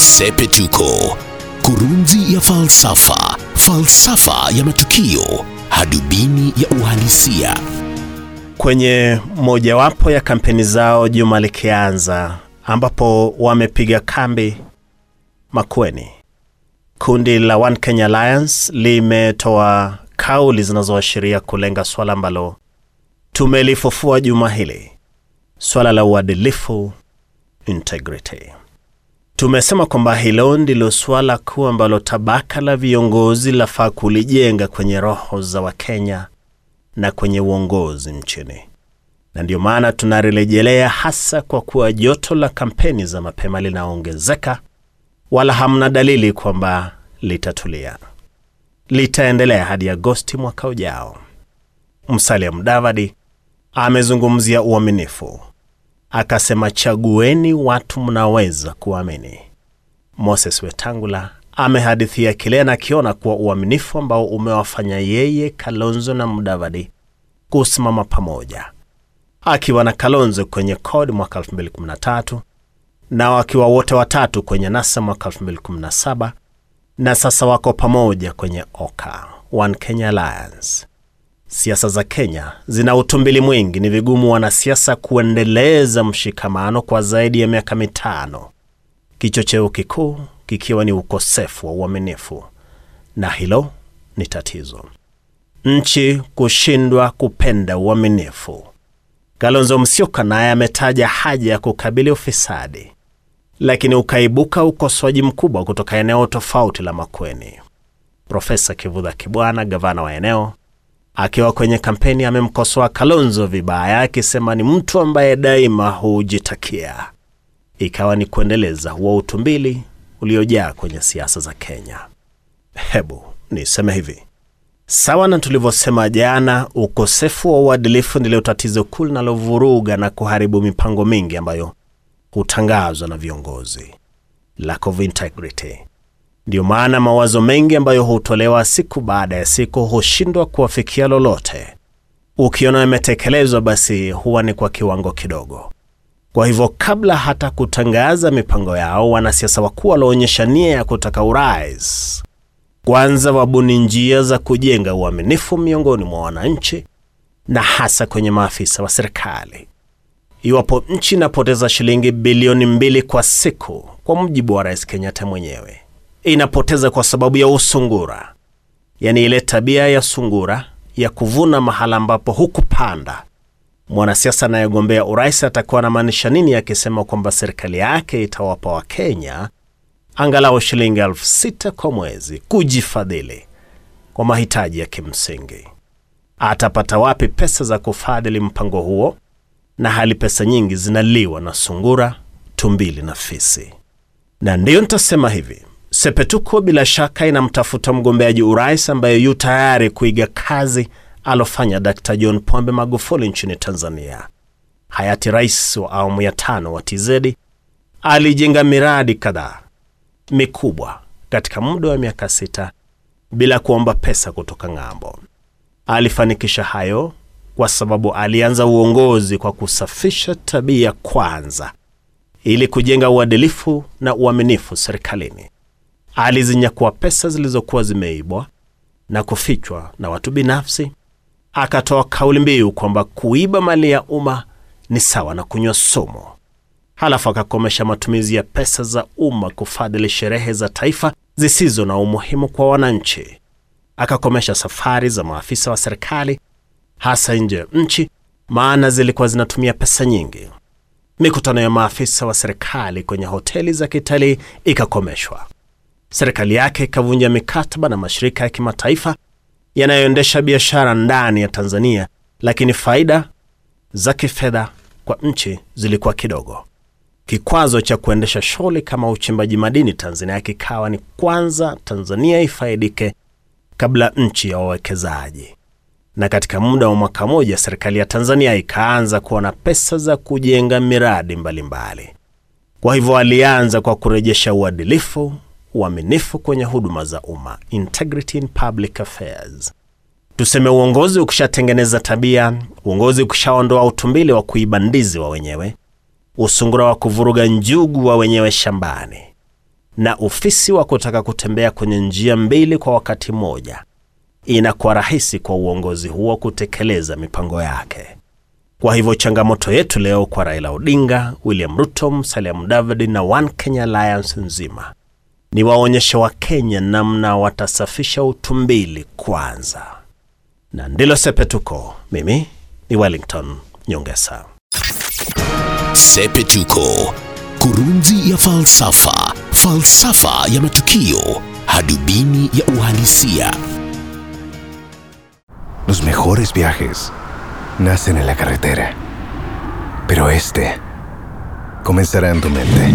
Sepetuko, kurunzi ya falsafa, falsafa ya matukio, hadubini ya uhalisia. Kwenye mojawapo ya kampeni zao juma likianza, ambapo wamepiga kambi Makueni, kundi la One Kenya Alliance limetoa kauli zinazoashiria kulenga swala ambalo tumelifufua juma hili, swala la uadilifu, integrity. Tumesema kwamba hilo ndilo suala kuu ambalo tabaka la viongozi lafaa kulijenga kwenye roho za Wakenya na kwenye uongozi nchini, na ndiyo maana tunalirejelea hasa kwa kuwa joto la kampeni za mapema linaongezeka, wala hamna dalili kwamba litatulia. Litaendelea hadi Agosti mwaka ujao. Musalia Mudavadi amezungumzia uaminifu, akasema chagueni watu mnaweza kuamini. Moses Wetangula amehadithia kile anakiona kuwa uaminifu ambao umewafanya yeye, Kalonzo na Mudavadi kusimama pamoja, akiwa na Kalonzo kwenye CORD mwaka 2013 na wakiwa wote watatu kwenye NASA mwaka 2017 na sasa wako pamoja kwenye OKA, One Kenya Alliance. Siasa za Kenya zina utumbili mwingi. Ni vigumu wanasiasa kuendeleza mshikamano kwa zaidi ya miaka mitano, kichocheo kikuu kikiwa ni ukosefu wa uaminifu, na hilo ni tatizo. Nchi kushindwa kupenda uaminifu. Kalonzo Musyoka naye ametaja haja ya kukabili ufisadi, lakini ukaibuka ukosoaji mkubwa kutoka eneo tofauti la Makueni. Profesa Kivutha Kibwana, gavana wa eneo, akiwa kwenye kampeni amemkosoa Kalonzo vibaya, akisema ni mtu ambaye daima hujitakia, ikawa ni kuendeleza huo utumbili uliojaa kwenye siasa za Kenya. Hebu niseme hivi, sawa na tulivyosema jana, ukosefu wa uadilifu ndilo tatizo kuu linalovuruga na kuharibu mipango mingi ambayo hutangazwa na viongozi. Lack of integrity. Ndiyo maana mawazo mengi ambayo hutolewa siku baada ya siku hushindwa kuwafikia lolote. Ukiona yametekelezwa, basi huwa ni kwa kiwango kidogo. Kwa hivyo, kabla hata kutangaza mipango yao, wanasiasa wakuu walioonyesha nia ya kutaka urais, kwanza wabuni njia za kujenga uaminifu miongoni mwa wananchi na hasa kwenye maafisa wa serikali. Iwapo nchi inapoteza shilingi bilioni mbili kwa siku, kwa mujibu wa Rais Kenyatta mwenyewe, inapoteza kwa sababu ya usungura, yaani ile tabia ya sungura ya kuvuna mahala ambapo hukupanda. Mwanasiasa anayegombea urais atakuwa anamaanisha nini akisema kwamba serikali yake itawapa Wakenya angalau shilingi elfu sita kwa mwezi kujifadhili kwa mahitaji ya kimsingi? Atapata wapi pesa za kufadhili mpango huo, na hali pesa nyingi zinaliwa na sungura, tumbili na fisi? Na ndiyo nitasema hivi, Sepetuko bila shaka inamtafuta mgombeaji urais ambaye yu tayari kuiga kazi alofanya Dkt. John Pombe Magufuli nchini Tanzania. Hayati rais wa awamu ya tano wa TZ alijenga miradi kadhaa mikubwa katika muda wa miaka sita bila kuomba pesa kutoka ng'ambo. Alifanikisha hayo kwa sababu alianza uongozi kwa kusafisha tabia kwanza, ili kujenga uadilifu na uaminifu serikalini. Alizinyakua pesa zilizokuwa zimeibwa na kufichwa na watu binafsi, akatoa kauli mbiu kwamba kuiba mali ya umma ni sawa na kunywa sumu. Halafu akakomesha matumizi ya pesa za umma kufadhili sherehe za taifa zisizo na umuhimu kwa wananchi. Akakomesha safari za maafisa wa serikali hasa nje ya nchi, maana zilikuwa zinatumia pesa nyingi. Mikutano ya maafisa wa serikali kwenye hoteli za kitalii ikakomeshwa. Serikali yake ikavunja mikataba na mashirika ya kimataifa yanayoendesha biashara ndani ya Tanzania, lakini faida za kifedha kwa nchi zilikuwa kidogo. Kikwazo cha kuendesha shughuli kama uchimbaji madini Tanzania kikawa ni kwanza Tanzania ifaidike kabla nchi ya wawekezaji. Na katika muda wa mwaka mmoja, serikali ya Tanzania ikaanza kuona pesa za kujenga miradi mbalimbali mbali. Kwa hivyo alianza kwa kurejesha uadilifu, uaminifu kwenye huduma za umma, integrity in public affairs. Tuseme uongozi ukishatengeneza tabia, uongozi ukishaondoa utumbili wa kuiba ndizi wa wenyewe, usungura wa kuvuruga njugu wa wenyewe shambani, na ufisi wa kutaka kutembea kwenye njia mbili kwa wakati mmoja, inakuwa rahisi kwa uongozi huo kutekeleza mipango yake. Kwa hivyo changamoto yetu leo kwa Raila Odinga, William Ruto, Musalia Mudavadi na One Kenya Alliance nzima ni waonyeshe Wakenya namna watasafisha utumbili kwanza, na ndilo Sepetuko. Mimi ni Wellington Nyongesa. Sepetuko, kurunzi ya falsafa, falsafa ya matukio, hadubini ya uhalisia. Los mejores viajes nacen en la carretera, pero este comenzará en tu mente.